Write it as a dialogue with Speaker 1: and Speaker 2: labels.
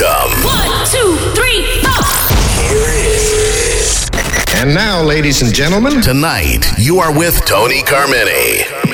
Speaker 1: Welcome.
Speaker 2: One, two, three, four.
Speaker 3: And now, ladies and gentlemen,
Speaker 1: Tonight, you are with Tony Carmine.